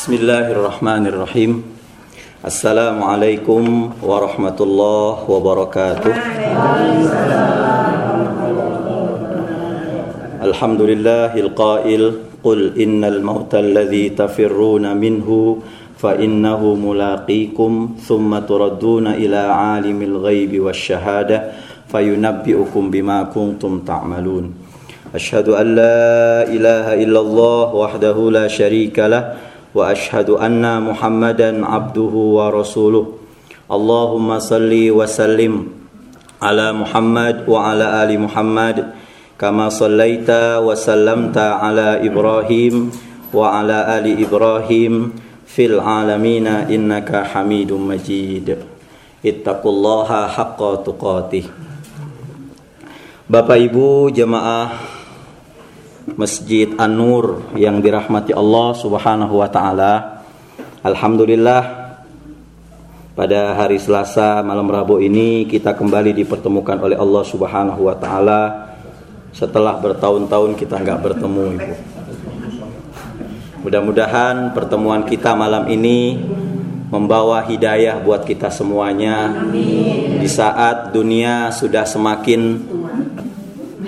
Bismillahirrahmanirrahim. Assalamualaikum warahmatullahi wabarakatuh. Alhamdulillahil qail qul innal mauta alladhi tafirruna minhu fa mulaqikum thumma turadduna ila alimil ghaibi wasyahada bima kuntum ta'malun. Ashhadu an illallah wahdahu la syarika وأشهد أن محمدا عبده ورسوله. اللهم صل وسلم على محمد وعلى آل محمد كما صليت وسلمت على إبراهيم وعلى آل إبراهيم في العالمين إنك حميد مجيد. اتقوا الله حق تقاته. Bapak Ibu jemaah Masjid An-Nur yang dirahmati Allah Subhanahu wa taala. Alhamdulillah pada hari Selasa malam Rabu ini kita kembali dipertemukan oleh Allah Subhanahu wa taala setelah bertahun-tahun kita nggak bertemu Ibu. Mudah-mudahan pertemuan kita malam ini membawa hidayah buat kita semuanya. Di saat dunia sudah semakin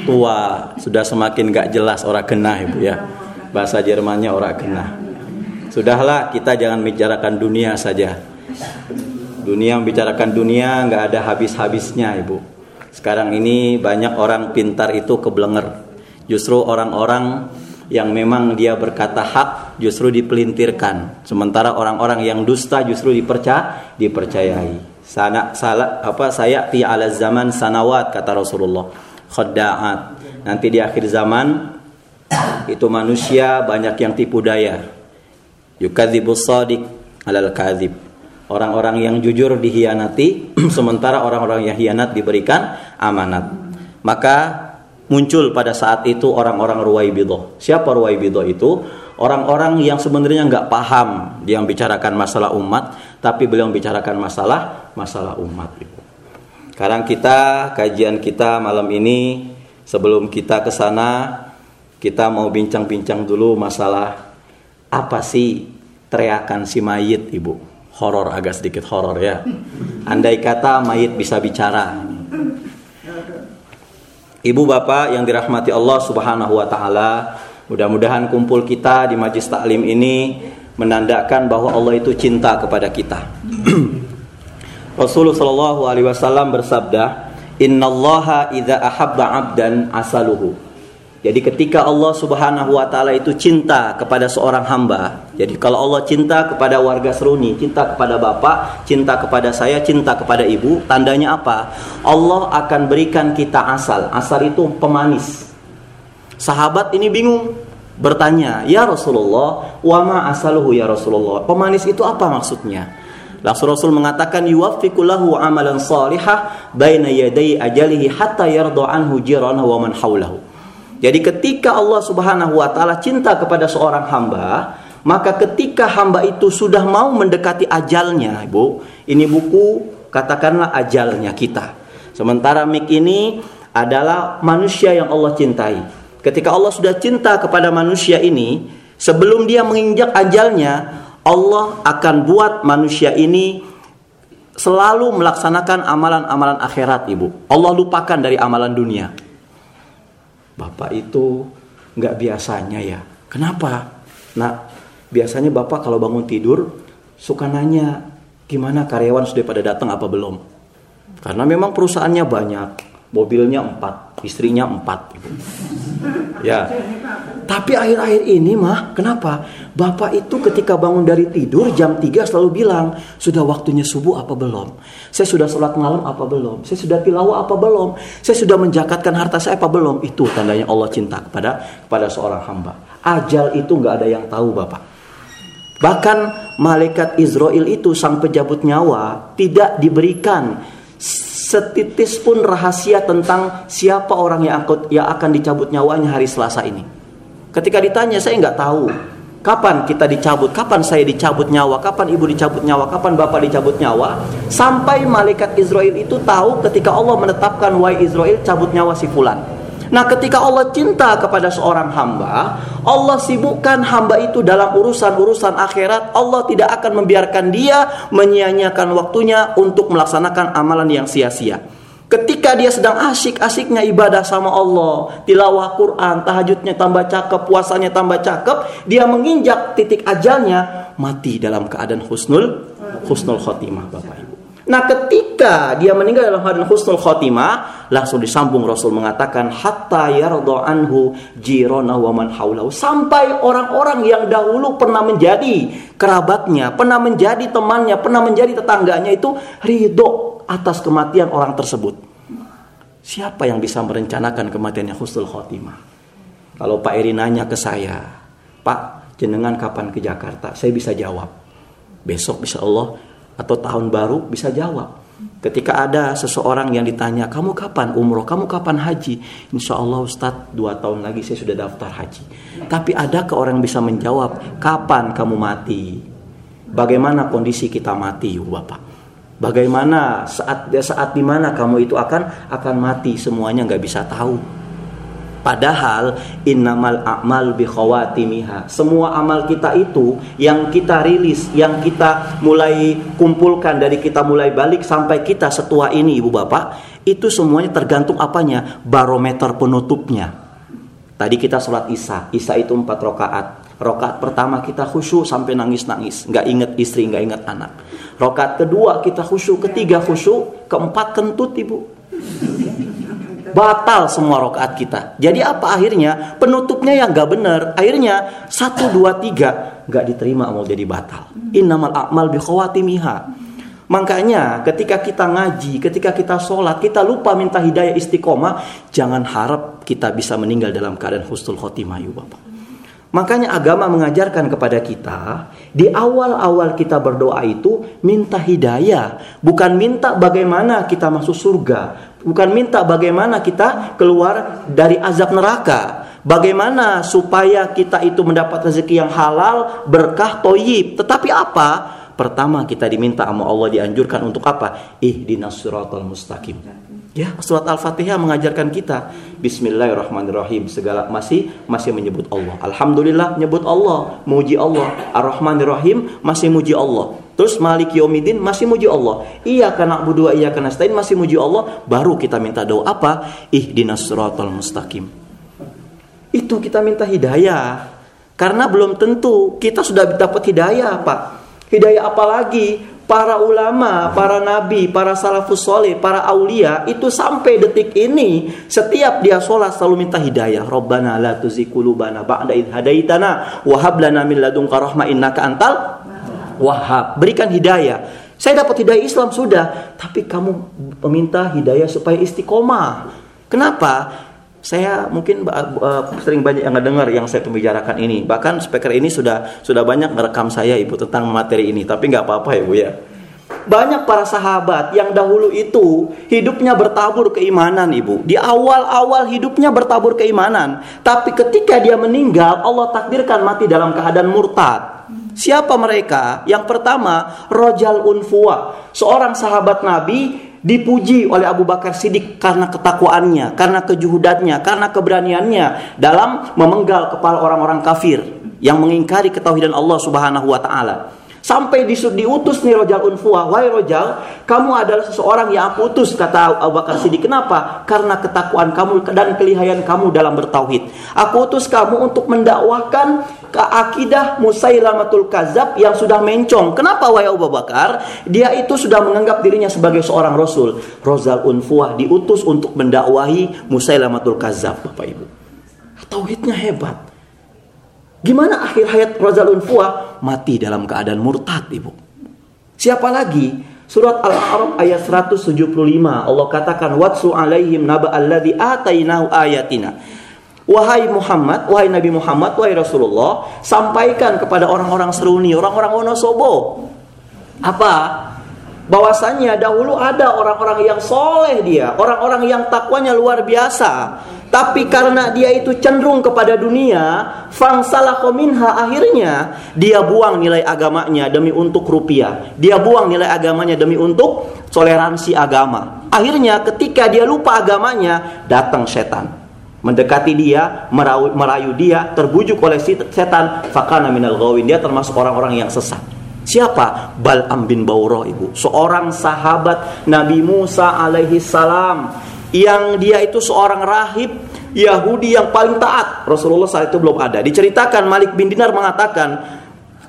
tua sudah semakin gak jelas orang genah ibu ya. Bahasa Jermannya orang genah. Sudahlah kita jangan bicarakan dunia saja. Dunia membicarakan dunia nggak ada habis-habisnya ibu. Sekarang ini banyak orang pintar itu keblenger. Justru orang-orang yang memang dia berkata hak justru dipelintirkan. Sementara orang-orang yang dusta justru dipercaya dipercayai. Sana salah apa saya ti ala zaman sanawat kata Rasulullah khadda'at. Nanti di akhir zaman itu manusia banyak yang tipu daya. Yukadzibus shadiq alal kadzib. Orang-orang yang jujur dihianati sementara orang-orang yang hianat diberikan amanat. Maka muncul pada saat itu orang-orang ruwaibidah. Siapa ruwaibidah itu? Orang-orang yang sebenarnya nggak paham dia membicarakan masalah umat, tapi beliau membicarakan masalah masalah umat itu. Sekarang kita kajian kita malam ini sebelum kita ke sana kita mau bincang-bincang dulu masalah apa sih teriakan si mayit ibu? Horor agak sedikit horor ya. Andai kata mayit bisa bicara. Ibu bapak yang dirahmati Allah subhanahu wa ta'ala mudah-mudahan kumpul kita di majlis taklim ini menandakan bahwa Allah itu cinta kepada kita Rasulullah Shallallahu Alaihi Wasallam bersabda, Innallaha idza ahabba abdan asaluhu. Jadi ketika Allah Subhanahu wa taala itu cinta kepada seorang hamba, jadi kalau Allah cinta kepada warga Seruni, cinta kepada bapak, cinta kepada saya, cinta kepada ibu, tandanya apa? Allah akan berikan kita asal. Asal itu pemanis. Sahabat ini bingung, bertanya, "Ya Rasulullah, wa ma asaluhu ya Rasulullah?" Pemanis itu apa maksudnya? Lalu Rasul mengatakan yuwaffiqu lahu amalan salihah baina yaday ajalihi hatta yarda anhu wa man haulahu. Jadi ketika Allah Subhanahu wa taala cinta kepada seorang hamba, maka ketika hamba itu sudah mau mendekati ajalnya, Ibu, ini buku katakanlah ajalnya kita. Sementara mik ini adalah manusia yang Allah cintai. Ketika Allah sudah cinta kepada manusia ini, sebelum dia menginjak ajalnya, Allah akan buat manusia ini selalu melaksanakan amalan-amalan akhirat ibu. Allah lupakan dari amalan dunia. Bapak itu nggak biasanya ya. Kenapa? Nah, biasanya bapak kalau bangun tidur suka nanya gimana karyawan sudah pada datang apa belum. Karena memang perusahaannya banyak, mobilnya empat, istrinya empat. Ya, tapi akhir-akhir ini mah kenapa? Bapak itu ketika bangun dari tidur jam 3 selalu bilang, sudah waktunya subuh apa belum? Saya sudah sholat malam apa belum? Saya sudah tilawah apa belum? Saya sudah menjakatkan harta saya apa belum? Itu tandanya Allah cinta kepada kepada seorang hamba. Ajal itu nggak ada yang tahu Bapak. Bahkan malaikat Israel itu sang pejabat nyawa tidak diberikan setitis pun rahasia tentang siapa orang yang akan dicabut nyawanya hari Selasa ini. Ketika ditanya saya nggak tahu kapan kita dicabut, kapan saya dicabut nyawa, kapan ibu dicabut nyawa, kapan bapak dicabut nyawa, sampai malaikat Israel itu tahu ketika Allah menetapkan wahai Israel cabut nyawa si fulan. Nah, ketika Allah cinta kepada seorang hamba, Allah sibukkan hamba itu dalam urusan-urusan akhirat. Allah tidak akan membiarkan dia menyia-nyiakan waktunya untuk melaksanakan amalan yang sia-sia. Ketika dia sedang asyik-asyiknya ibadah sama Allah, tilawah Quran, tahajudnya tambah cakep, puasanya tambah cakep, dia menginjak titik ajalnya, mati dalam keadaan husnul husnul khotimah Bapak. Nah ketika dia meninggal dalam keadaan husnul khotimah Langsung disambung Rasul mengatakan Hatta yardo anhu jirona wa man haulau Sampai orang-orang yang dahulu pernah menjadi kerabatnya Pernah menjadi temannya, pernah menjadi tetangganya itu Ridho atas kematian orang tersebut. Siapa yang bisa merencanakan kematiannya husnul khotimah? Kalau Pak Eri nanya ke saya Pak jenengan kapan ke Jakarta? Saya bisa jawab Besok bisa Allah atau tahun baru bisa jawab. Ketika ada seseorang yang ditanya, kamu kapan umroh, kamu kapan haji? Insya Allah Ustadz, dua tahun lagi saya sudah daftar haji. Tapi ada ke orang yang bisa menjawab, kapan kamu mati? Bagaimana kondisi kita mati, Bapak? Bagaimana saat saat di mana kamu itu akan akan mati? Semuanya nggak bisa tahu. Padahal innamal a'mal bi khawatimiha. Semua amal kita itu yang kita rilis, yang kita mulai kumpulkan dari kita mulai balik sampai kita setua ini Ibu Bapak, itu semuanya tergantung apanya? Barometer penutupnya. Tadi kita sholat Isya, Isya itu empat rokaat. Rokaat pertama kita khusyuk sampai nangis-nangis, nggak inget istri, nggak inget anak. Rokaat kedua kita khusyuk, ketiga khusyuk, keempat kentut ibu batal semua rokaat kita. Jadi apa akhirnya? Penutupnya yang gak benar. Akhirnya satu dua tiga gak diterima mau jadi batal. Innamal a'mal bi khawatimiha. Makanya ketika kita ngaji, ketika kita sholat, kita lupa minta hidayah istiqomah, jangan harap kita bisa meninggal dalam keadaan husnul khotimah yuk Bapak. Makanya agama mengajarkan kepada kita di awal-awal kita berdoa itu minta hidayah, bukan minta bagaimana kita masuk surga, Bukan minta bagaimana kita keluar dari azab neraka. Bagaimana supaya kita itu mendapat rezeki yang halal, berkah, toyib. Tetapi apa? Pertama kita diminta sama Allah dianjurkan untuk apa? Ihdinas siratal mustaqim. Ya, surat Al-Fatihah mengajarkan kita Bismillahirrahmanirrahim. Segala masih masih menyebut Allah. Alhamdulillah menyebut Allah, muji Allah. Ar-Rahmanirrahim masih muji Allah. Terus Malik Yomidin masih muji Allah. Iya karena berdua iya karena stain masih muji Allah. Baru kita minta doa apa? Ihdinas siratal mustaqim. Itu kita minta hidayah. Karena belum tentu kita sudah dapat hidayah, Pak. Hidayah apa lagi? Para ulama, para nabi, para salafus soleh, para aulia itu sampai detik ini setiap dia sholat selalu minta hidayah. Robbana la tuzikulubana ba'da idh hadaitana lana min ladunka rahma innaka antal wahab. Berikan hidayah. Saya dapat hidayah Islam sudah, tapi kamu meminta hidayah supaya istiqomah. Kenapa? Saya mungkin sering banyak yang dengar yang saya pembicarakan ini. Bahkan speaker ini sudah sudah banyak merekam saya ibu tentang materi ini. Tapi nggak apa-apa ya bu ya. Banyak para sahabat yang dahulu itu hidupnya bertabur keimanan ibu. Di awal-awal hidupnya bertabur keimanan. Tapi ketika dia meninggal Allah takdirkan mati dalam keadaan murtad. Siapa mereka? Yang pertama Rojal Unfuwa. Seorang sahabat Nabi dipuji oleh Abu Bakar Siddiq karena ketakwaannya, karena kejuhudannya, karena keberaniannya dalam memenggal kepala orang-orang kafir yang mengingkari ketauhidan Allah Subhanahu wa taala. Sampai diutus nih Rojal Unfuah, wahai Rojal, kamu adalah seseorang yang aku utus kata Abu Bakar Siddiq. Kenapa? Karena ketakwaan kamu dan kelihayan kamu dalam bertauhid. Aku utus kamu untuk mendakwahkan ke akidah Musailamatul Kazab yang sudah mencong. Kenapa wahai Abu Bakar? Dia itu sudah menganggap dirinya sebagai seorang rasul. Rozal Unfuah diutus untuk mendakwahi Musailamatul Kazab, Bapak Ibu. Tauhidnya hebat. Gimana akhir hayat Razalun Fuah? Mati dalam keadaan murtad, Ibu. Siapa lagi? Surat Al-A'raf ayat 175 Allah katakan watsu alaihim naba alladhi atainahu ayatina. Wahai Muhammad, wahai Nabi Muhammad, wahai Rasulullah, sampaikan kepada orang-orang seruni, orang-orang Wonosobo. Apa? Bahwasanya dahulu ada orang-orang yang soleh dia, orang-orang yang takwanya luar biasa. Tapi karena dia itu cenderung kepada dunia, fangsalah kominha akhirnya dia buang nilai agamanya demi untuk rupiah. Dia buang nilai agamanya demi untuk toleransi agama. Akhirnya ketika dia lupa agamanya, datang setan. Mendekati dia, merayu, dia, terbujuk oleh setan, fakana minal gawin. Dia termasuk orang-orang yang sesat. Siapa? Bal'am bin Bauro ibu. Seorang sahabat Nabi Musa alaihi salam. Yang dia itu seorang rahib Yahudi yang paling taat. Rasulullah saat itu belum ada. Diceritakan Malik bin Dinar mengatakan,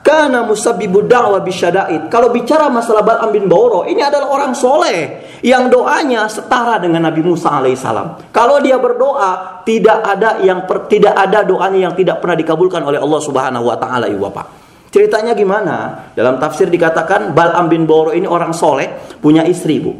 karena musabbibu da'wa bisyada'id. Kalau bicara masalah Bal'am bin Bauro, ini adalah orang soleh yang doanya setara dengan Nabi Musa alaihissalam. Kalau dia berdoa, tidak ada yang per, tidak ada doanya yang tidak pernah dikabulkan oleh Allah Subhanahu wa taala, Ibu Bapak. Ceritanya gimana? Dalam tafsir dikatakan Bal'am bin Bauro ini orang soleh, punya istri, Bu.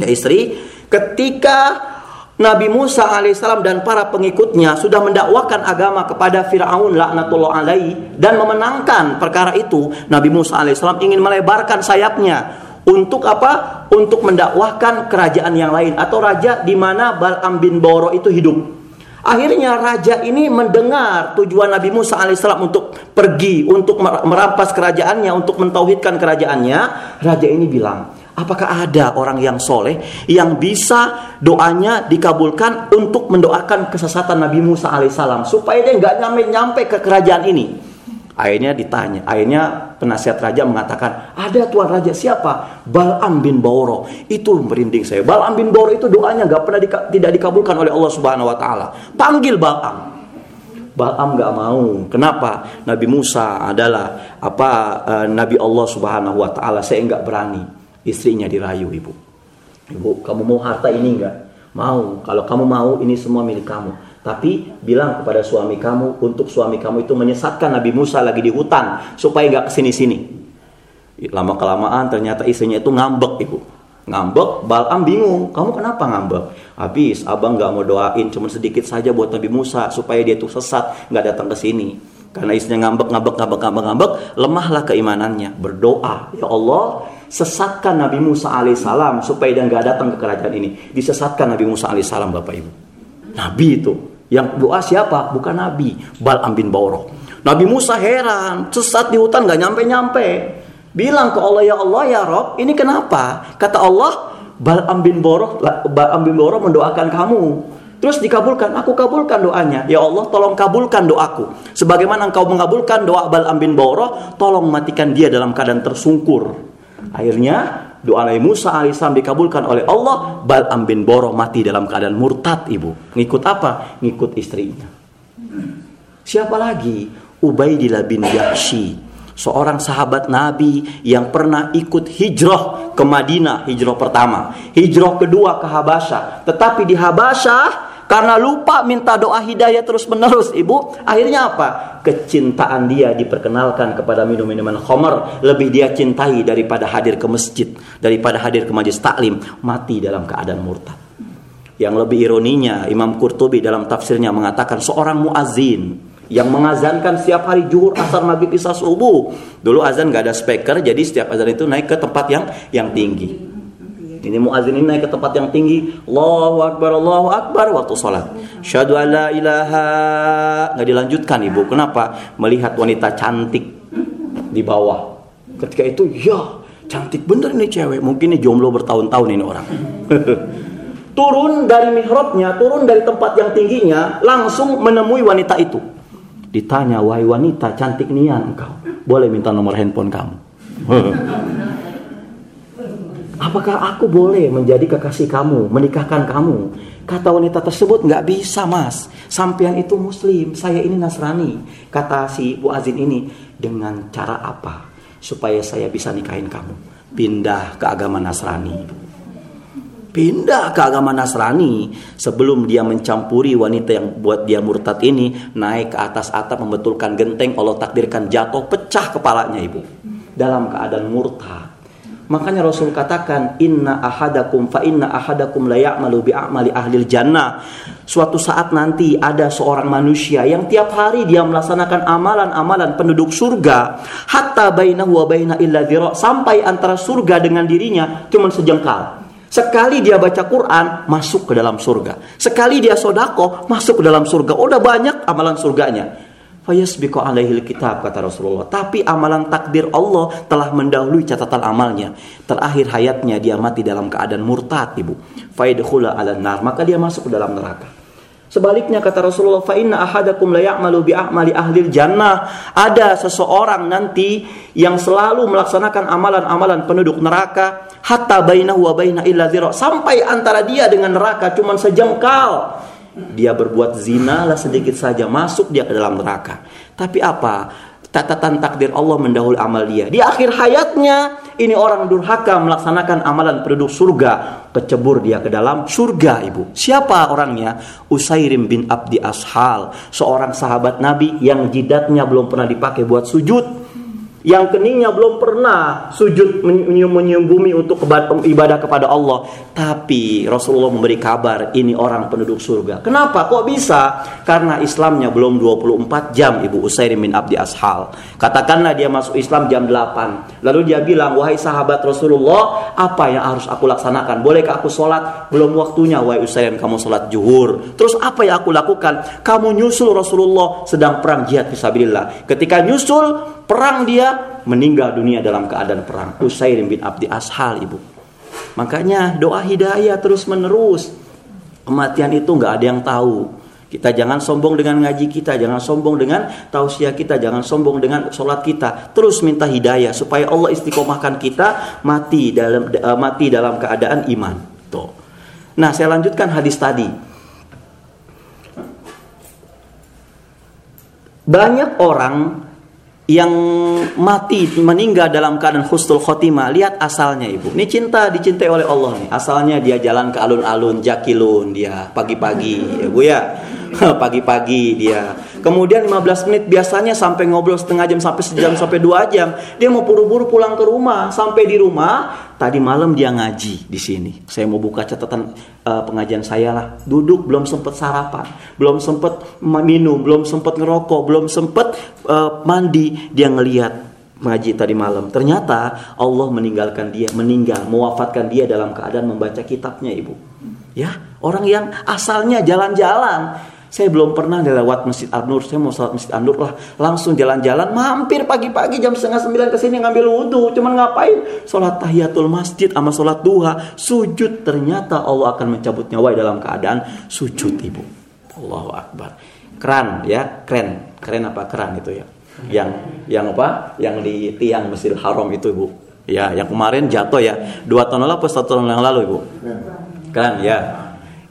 Ya istri, ketika Nabi Musa alaihissalam dan para pengikutnya sudah mendakwakan agama kepada Fir'aun laknatullah alaihi dan memenangkan perkara itu, Nabi Musa alaihissalam ingin melebarkan sayapnya untuk apa? Untuk mendakwahkan kerajaan yang lain atau raja di mana Bal'am bin Boro itu hidup. Akhirnya raja ini mendengar tujuan Nabi Musa alaihissalam untuk pergi, untuk merampas kerajaannya, untuk mentauhidkan kerajaannya. Raja ini bilang, Apakah ada orang yang soleh yang bisa doanya dikabulkan untuk mendoakan kesesatan Nabi Musa alaihissalam supaya dia nggak nyampe nyampe ke kerajaan ini? Akhirnya ditanya, akhirnya penasihat raja mengatakan, ada tuan raja siapa? Bal'am bin Bauro. Itu merinding saya. Bal'am bin Bauro itu doanya nggak pernah dika, tidak dikabulkan oleh Allah Subhanahu Wa Taala. Panggil Bal'am. Bal'am nggak mau. Kenapa? Nabi Musa adalah apa? Uh, Nabi Allah Subhanahu Wa Taala. Saya nggak berani istrinya dirayu ibu. Ibu, kamu mau harta ini enggak? Mau. Kalau kamu mau, ini semua milik kamu. Tapi bilang kepada suami kamu untuk suami kamu itu menyesatkan Nabi Musa lagi di hutan supaya nggak ke sini-sini. Lama kelamaan ternyata istrinya itu ngambek ibu. Ngambek, Balam bingung. Kamu kenapa ngambek? Habis abang nggak mau doain cuma sedikit saja buat Nabi Musa supaya dia itu sesat nggak datang ke sini. Karena istrinya ngambek, ngambek, ngambek, ngambek, ngambek, lemahlah keimanannya. Berdoa, ya Allah, sesatkan Nabi Musa alaihissalam supaya dia nggak datang ke kerajaan ini. Disesatkan Nabi Musa alaihissalam Bapak Ibu. Nabi itu yang doa siapa? Bukan Nabi, Bal'am bin Bauro. Nabi Musa heran, sesat di hutan nggak nyampe-nyampe. Bilang ke Allah ya Allah ya Rob, ini kenapa? Kata Allah, Bal'am bin Bauro, Bal'am bin Bauro mendoakan kamu. Terus dikabulkan, aku kabulkan doanya. Ya Allah, tolong kabulkan doaku. Sebagaimana engkau mengabulkan doa Bal'am bin Bauro, tolong matikan dia dalam keadaan tersungkur. Akhirnya doa Nabi Musa alaihissalam dikabulkan oleh Allah. Bal'am bin Boro mati dalam keadaan murtad ibu. Ngikut apa? Ngikut istrinya. Siapa lagi? Ubaidillah bin Yahshi. Seorang sahabat Nabi yang pernah ikut hijrah ke Madinah, hijrah pertama. Hijrah kedua ke Habasyah. Tetapi di Habasyah karena lupa minta doa hidayah terus menerus ibu. Akhirnya apa? Kecintaan dia diperkenalkan kepada minum-minuman khamar. Lebih dia cintai daripada hadir ke masjid. Daripada hadir ke majlis taklim. Mati dalam keadaan murtad. Yang lebih ironinya Imam Qurtubi dalam tafsirnya mengatakan seorang muazin yang mengazankan setiap hari juhur, asar, maghrib, isya, subuh. Dulu azan gak ada speaker, jadi setiap azan itu naik ke tempat yang yang tinggi. Ini muazin ini naik ke tempat yang tinggi. Allahu Akbar, Allahu Akbar waktu sholat. Syahadu ala ilaha. Nggak dilanjutkan ibu. Kenapa? Melihat wanita cantik di bawah. Ketika itu, ya cantik bener ini cewek. Mungkin ini jomblo bertahun-tahun ini orang. turun dari mihrabnya, turun dari tempat yang tingginya, langsung menemui wanita itu. Ditanya, wahai wanita cantik nian engkau. Boleh minta nomor handphone kamu. Apakah aku boleh menjadi kekasih kamu, menikahkan kamu? Kata wanita tersebut, nggak bisa mas. Sampian itu muslim, saya ini Nasrani. Kata si Bu Azin ini, dengan cara apa? Supaya saya bisa nikahin kamu. Pindah ke agama Nasrani. Pindah ke agama Nasrani sebelum dia mencampuri wanita yang buat dia murtad ini naik ke atas atap membetulkan genteng Allah takdirkan jatuh pecah kepalanya ibu dalam keadaan murtad Makanya Rasul katakan inna ahadakum fa inna ahadakum la ya'malu bi a'mali ahli jannah. Suatu saat nanti ada seorang manusia yang tiap hari dia melaksanakan amalan-amalan penduduk surga hatta bainahu wa baina illa dhira sampai antara surga dengan dirinya cuma sejengkal. Sekali dia baca Quran, masuk ke dalam surga. Sekali dia sodako, masuk ke dalam surga. Udah banyak amalan surganya. Fayasbiqu alaihil kitab kata Rasulullah. Tapi amalan takdir Allah telah mendahului catatan amalnya. Terakhir hayatnya dia mati dalam keadaan murtad, Ibu. Faidkhula ala nar, maka dia masuk ke dalam neraka. Sebaliknya kata Rasulullah, "Fa inna ahadakum la ya'malu bi a'mali ahli jannah." Ada seseorang nanti yang selalu melaksanakan amalan-amalan penduduk neraka hatta bainahu wa baina illa dhira. Sampai antara dia dengan neraka cuma sejengkal. Dia berbuat zina lah sedikit saja masuk dia ke dalam neraka. Tapi apa? catatan takdir Allah mendahului amal dia. Di akhir hayatnya, ini orang durhaka melaksanakan amalan penduduk surga. Kecebur dia ke dalam surga, ibu. Siapa orangnya? Usairim bin Abdi Ashal. Seorang sahabat Nabi yang jidatnya belum pernah dipakai buat sujud yang keningnya belum pernah sujud menyium bumi untuk ibadah kepada Allah. Tapi Rasulullah memberi kabar ini orang penduduk surga. Kenapa? Kok bisa? Karena Islamnya belum 24 jam Ibu Usair bin Abdi Ashal. Katakanlah dia masuk Islam jam 8 lalu dia bilang wahai sahabat Rasulullah apa yang harus aku laksanakan? Bolehkah aku sholat? Belum waktunya wahai Usair kamu sholat juhur terus apa yang aku lakukan? Kamu nyusul Rasulullah sedang perang jihad fisabilillah ketika nyusul perang dia meninggal dunia dalam keadaan perang. Usair bin Abdi Ashal ibu. Makanya doa hidayah terus menerus kematian itu nggak ada yang tahu kita jangan sombong dengan ngaji kita, jangan sombong dengan tausiah kita, jangan sombong dengan sholat kita. Terus minta hidayah supaya Allah istiqomahkan kita mati dalam uh, mati dalam keadaan iman. Tuh. Nah, saya lanjutkan hadis tadi. Banyak orang yang mati meninggal dalam keadaan husnul khotimah lihat asalnya ibu ini cinta dicintai oleh Allah nih asalnya dia jalan ke alun-alun jakilun dia pagi-pagi ya bu ya pagi-pagi dia kemudian 15 menit biasanya sampai ngobrol setengah jam sampai sejam sampai dua jam dia mau buru-buru pulang ke rumah sampai di rumah Tadi malam dia ngaji di sini. Saya mau buka catatan uh, pengajian saya lah. Duduk belum sempat sarapan, belum sempat minum, belum sempat ngerokok, belum sempat uh, mandi. Dia ngelihat ngaji tadi malam. Ternyata Allah meninggalkan dia, meninggal, mewafatkan dia dalam keadaan membaca kitabnya, Ibu. Ya, orang yang asalnya jalan-jalan, saya belum pernah lewat Masjid An-Nur. Saya mau sholat Masjid An-Nur lah. Langsung jalan-jalan. Mampir pagi-pagi jam setengah sembilan ke sini ngambil wudhu. Cuman ngapain? Sholat tahiyatul masjid sama sholat duha. Sujud. Ternyata Allah akan mencabut nyawa dalam keadaan sujud ibu. Allahu Akbar. Keren ya. Keren. Keren apa? Keren itu ya. Yang yang apa? Yang di tiang Masjidil Haram itu ibu. Ya, yang kemarin jatuh ya. Dua tahun lalu atau satu tahun yang lalu ibu. Keren ya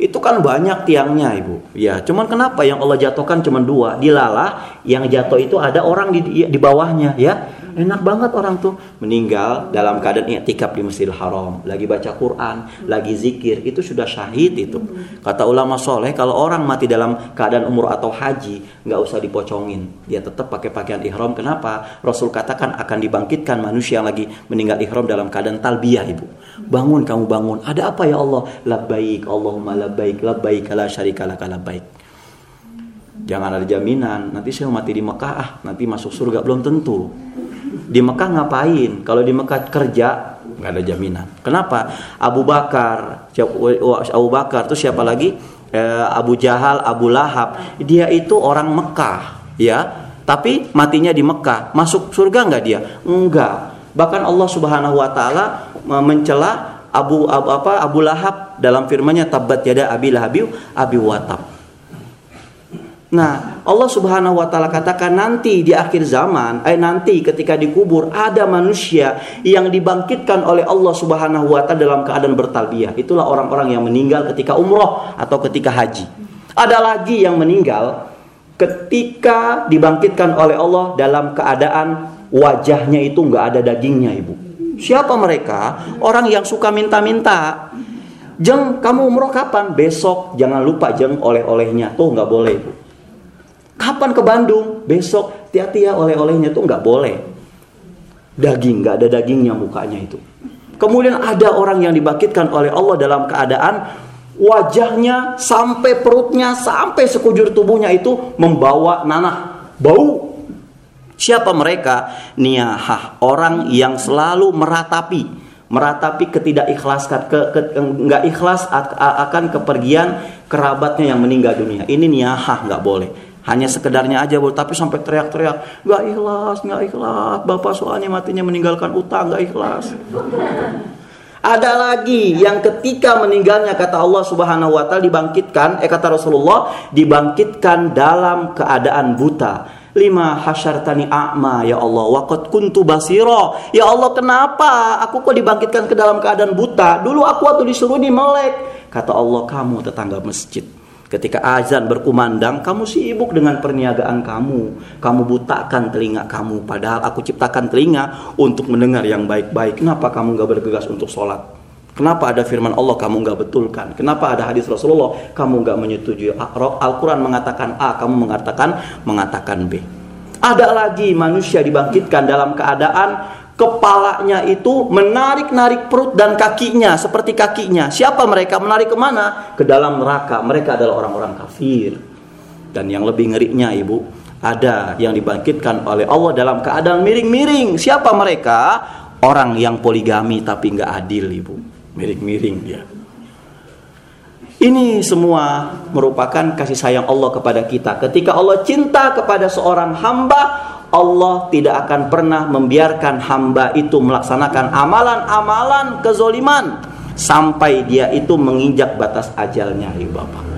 itu kan banyak tiangnya ibu. Ya cuman kenapa yang Allah jatuhkan cuma dua? Dilalah yang jatuh itu ada orang di, di bawahnya ya enak banget orang tuh meninggal dalam keadaan i'tikaf di Masjidil Haram, lagi baca Quran, lagi zikir, itu sudah syahid itu. Kata ulama soleh, kalau orang mati dalam keadaan umur atau haji, nggak usah dipocongin, dia tetap pakai pakaian ihram. Kenapa? Rasul katakan akan dibangkitkan manusia yang lagi meninggal ihram dalam keadaan talbiyah ibu. Bangun kamu bangun. Ada apa ya Allah? Labbaik Allahumma labbaik labbaik la syarika laka labbaik. Jangan ada jaminan, nanti saya mati di Mekah, ah, nanti masuk surga belum tentu. Di Mekah ngapain? Kalau di Mekah kerja nggak ada jaminan. Kenapa? Abu Bakar, Abu Bakar itu siapa lagi? Eh, Abu Jahal, Abu Lahab. Dia itu orang Mekah, ya. Tapi matinya di Mekah. Masuk surga nggak dia? Enggak. Bahkan Allah Subhanahu Wa Taala mencela Abu, Abu apa Abu Lahab dalam firman-Nya tabat yada abi lahabiu abi watab Nah, Allah Subhanahu wa taala katakan nanti di akhir zaman, eh nanti ketika dikubur ada manusia yang dibangkitkan oleh Allah Subhanahu wa taala dalam keadaan bertalbiyah. Itulah orang-orang yang meninggal ketika umroh atau ketika haji. Ada lagi yang meninggal ketika dibangkitkan oleh Allah dalam keadaan wajahnya itu nggak ada dagingnya, Ibu. Siapa mereka? Orang yang suka minta-minta. Jeng, kamu umroh kapan? Besok. Jangan lupa jeng oleh-olehnya. Tuh nggak boleh, Ibu Kapan ke Bandung? Besok. Hati-hati ya oleh-olehnya tuh nggak boleh. Daging, nggak ada dagingnya mukanya itu. Kemudian ada orang yang dibangkitkan oleh Allah dalam keadaan wajahnya sampai perutnya sampai sekujur tubuhnya itu membawa nanah bau. Siapa mereka? Niyahah, orang yang selalu meratapi, meratapi ketidakikhlasan, ke, ke, nggak ikhlas akan kepergian kerabatnya yang meninggal dunia. Ini niyahah nggak boleh hanya sekedarnya aja bu tapi sampai teriak-teriak nggak ikhlas nggak ikhlas bapak soalnya matinya meninggalkan utang nggak ikhlas Ada lagi yang ketika meninggalnya kata Allah Subhanahu wa taala dibangkitkan, eh kata Rasulullah dibangkitkan dalam keadaan buta. Lima hasyartani a'ma ya Allah wa qad kuntu basira. Ya Allah kenapa aku kok dibangkitkan ke dalam keadaan buta? Dulu aku waktu disuruh di melek. Kata Allah kamu tetangga masjid. Ketika azan berkumandang, kamu sibuk dengan perniagaan kamu. Kamu butakan telinga kamu. Padahal aku ciptakan telinga untuk mendengar yang baik-baik. Kenapa kamu gak bergegas untuk sholat? Kenapa ada firman Allah kamu gak betulkan? Kenapa ada hadis Rasulullah kamu gak menyetujui? Al-Quran mengatakan A, kamu mengatakan mengatakan B. Ada lagi manusia dibangkitkan dalam keadaan kepalanya itu menarik-narik perut dan kakinya seperti kakinya. Siapa mereka? Menarik ke mana? Ke dalam neraka. Mereka adalah orang-orang kafir. Dan yang lebih ngerinya ibu, ada yang dibangkitkan oleh Allah dalam keadaan miring-miring. Siapa mereka? Orang yang poligami tapi nggak adil ibu. Miring-miring dia. Ini semua merupakan kasih sayang Allah kepada kita. Ketika Allah cinta kepada seorang hamba, Allah tidak akan pernah membiarkan hamba itu melaksanakan amalan-amalan kezoliman sampai dia itu menginjak batas ajalnya, ibu bapak.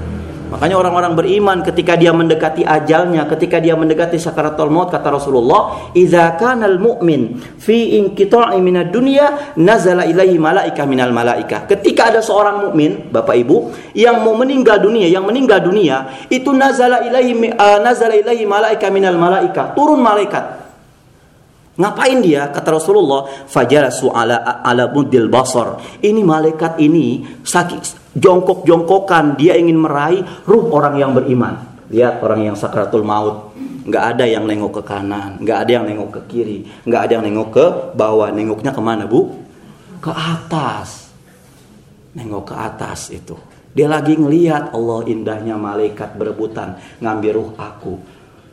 Makanya orang-orang beriman ketika dia mendekati ajalnya, ketika dia mendekati sakaratul maut kata Rasulullah, "Idza kana al-mu'min fi inqita'i minad dunya, nazala ilaihi malaika minal malaika." Ketika ada seorang mukmin, Bapak Ibu, yang mau meninggal dunia, yang meninggal dunia, itu nazala ilaihi uh, nazala ilaihi malaika minal malaika, turun malaikat. Ngapain dia? Kata Rasulullah, fajarasu ala ala mudil basar. Ini malaikat ini sakit jongkok-jongkokan dia ingin meraih ruh orang yang beriman. Lihat orang yang sakratul maut. Nggak ada yang nengok ke kanan nggak ada yang nengok ke kiri nggak ada yang nengok ke bawah. Nengoknya ke mana bu? Ke atas. Nengok ke atas itu. Dia lagi ngelihat Allah indahnya malaikat berebutan ngambil ruh aku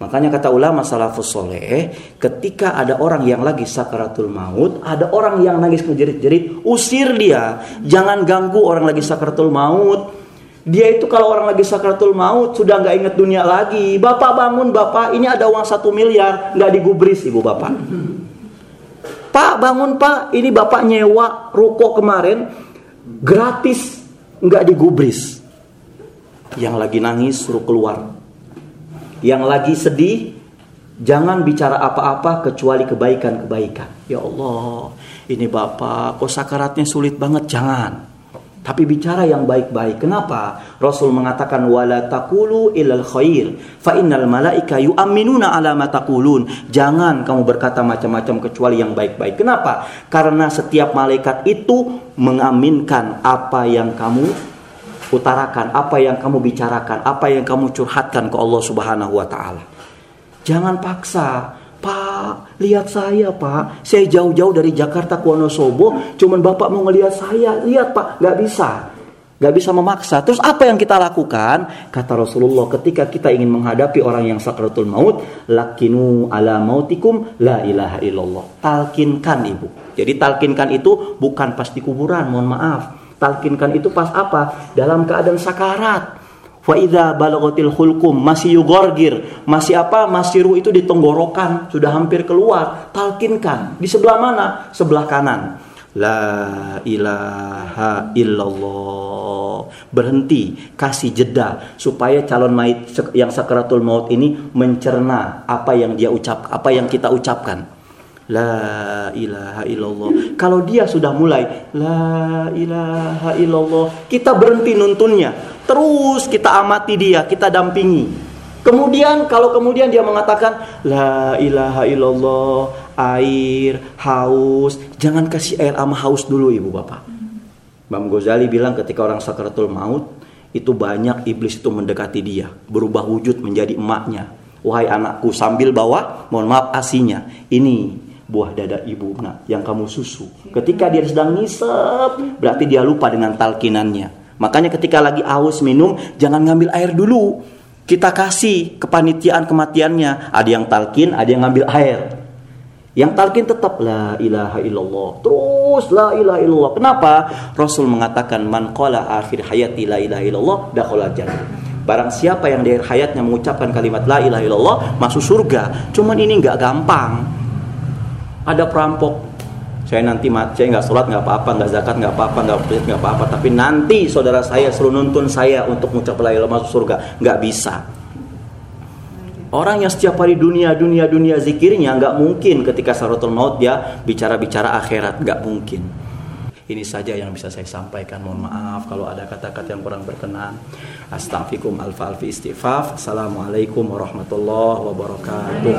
Makanya kata ulama salafus soleh, ketika ada orang yang lagi sakaratul maut, ada orang yang nangis menjerit-jerit, usir dia. Jangan ganggu orang lagi sakaratul maut. Dia itu kalau orang lagi sakaratul maut sudah nggak inget dunia lagi. Bapak bangun bapak, ini ada uang satu miliar, nggak digubris ibu bapak. Pak bangun pak, ini bapak nyewa ruko kemarin gratis, nggak digubris. Yang lagi nangis suruh keluar yang lagi sedih, jangan bicara apa-apa kecuali kebaikan-kebaikan. Ya Allah, ini Bapak, kok sakaratnya sulit banget? Jangan. Tapi bicara yang baik-baik. Kenapa? Rasul mengatakan wala taqulu ilal khair fa innal malaika yu'minuna ala ma taqulun. Jangan kamu berkata macam-macam kecuali yang baik-baik. Kenapa? Karena setiap malaikat itu mengaminkan apa yang kamu utarakan, apa yang kamu bicarakan, apa yang kamu curhatkan ke Allah Subhanahu wa taala. Jangan paksa. Pak, lihat saya pak. Saya jauh-jauh dari Jakarta ke Wonosobo Cuman bapak mau ngelihat saya. Lihat pak, gak bisa. Gak bisa memaksa. Terus apa yang kita lakukan? Kata Rasulullah ketika kita ingin menghadapi orang yang sakratul maut Lakinu ala mautikum la ilaha illallah. Talkinkan ibu. Jadi talkinkan itu bukan pas di kuburan Mohon maaf talkinkan itu pas apa? Dalam keadaan sakarat. Wa idza khulqum masih yugorgir, masih apa? Masih ruh itu ditenggorokan, sudah hampir keluar. Talkinkan. Di sebelah mana? Sebelah kanan. La ilaha illallah. Berhenti, kasih jeda supaya calon mayit yang sakaratul maut ini mencerna apa yang dia ucap, apa yang kita ucapkan. La ilaha illallah. Kalau dia sudah mulai La ilaha illallah, kita berhenti nuntunnya. Terus kita amati dia, kita dampingi. Kemudian kalau kemudian dia mengatakan La ilaha illallah, air, haus, jangan kasih air sama haus dulu ibu bapak. Bang Ghazali bilang ketika orang sakaratul maut itu banyak iblis itu mendekati dia, berubah wujud menjadi emaknya. Wahai anakku sambil bawa, mohon maaf asinya. Ini buah dada ibu nak yang kamu susu. Ketika dia sedang ngisep, berarti dia lupa dengan talkinannya. Makanya ketika lagi aus minum, jangan ngambil air dulu. Kita kasih kepanitiaan kematiannya. Ada yang talkin, ada yang ngambil air. Yang talkin tetap la ilaha illallah. Terus la ilaha illallah. Kenapa? Rasul mengatakan man qala akhir hayati la ilaha illallah dakhala jannah. Barang siapa yang di akhir hayatnya mengucapkan kalimat la ilaha illallah masuk surga. Cuman ini nggak gampang ada perampok saya nanti saya nggak sholat nggak apa-apa nggak zakat nggak apa-apa nggak puasa nggak apa-apa tapi nanti saudara saya suruh nuntun saya untuk mengucap la ilaha masuk surga nggak bisa Orang yang setiap hari dunia, dunia, dunia zikirnya nggak mungkin ketika saratul maut dia bicara-bicara akhirat, nggak mungkin. Ini saja yang bisa saya sampaikan. Mohon maaf kalau ada kata-kata yang kurang berkenan. Astaghfirukum alfa alfi istighfar. Assalamualaikum warahmatullahi wabarakatuh.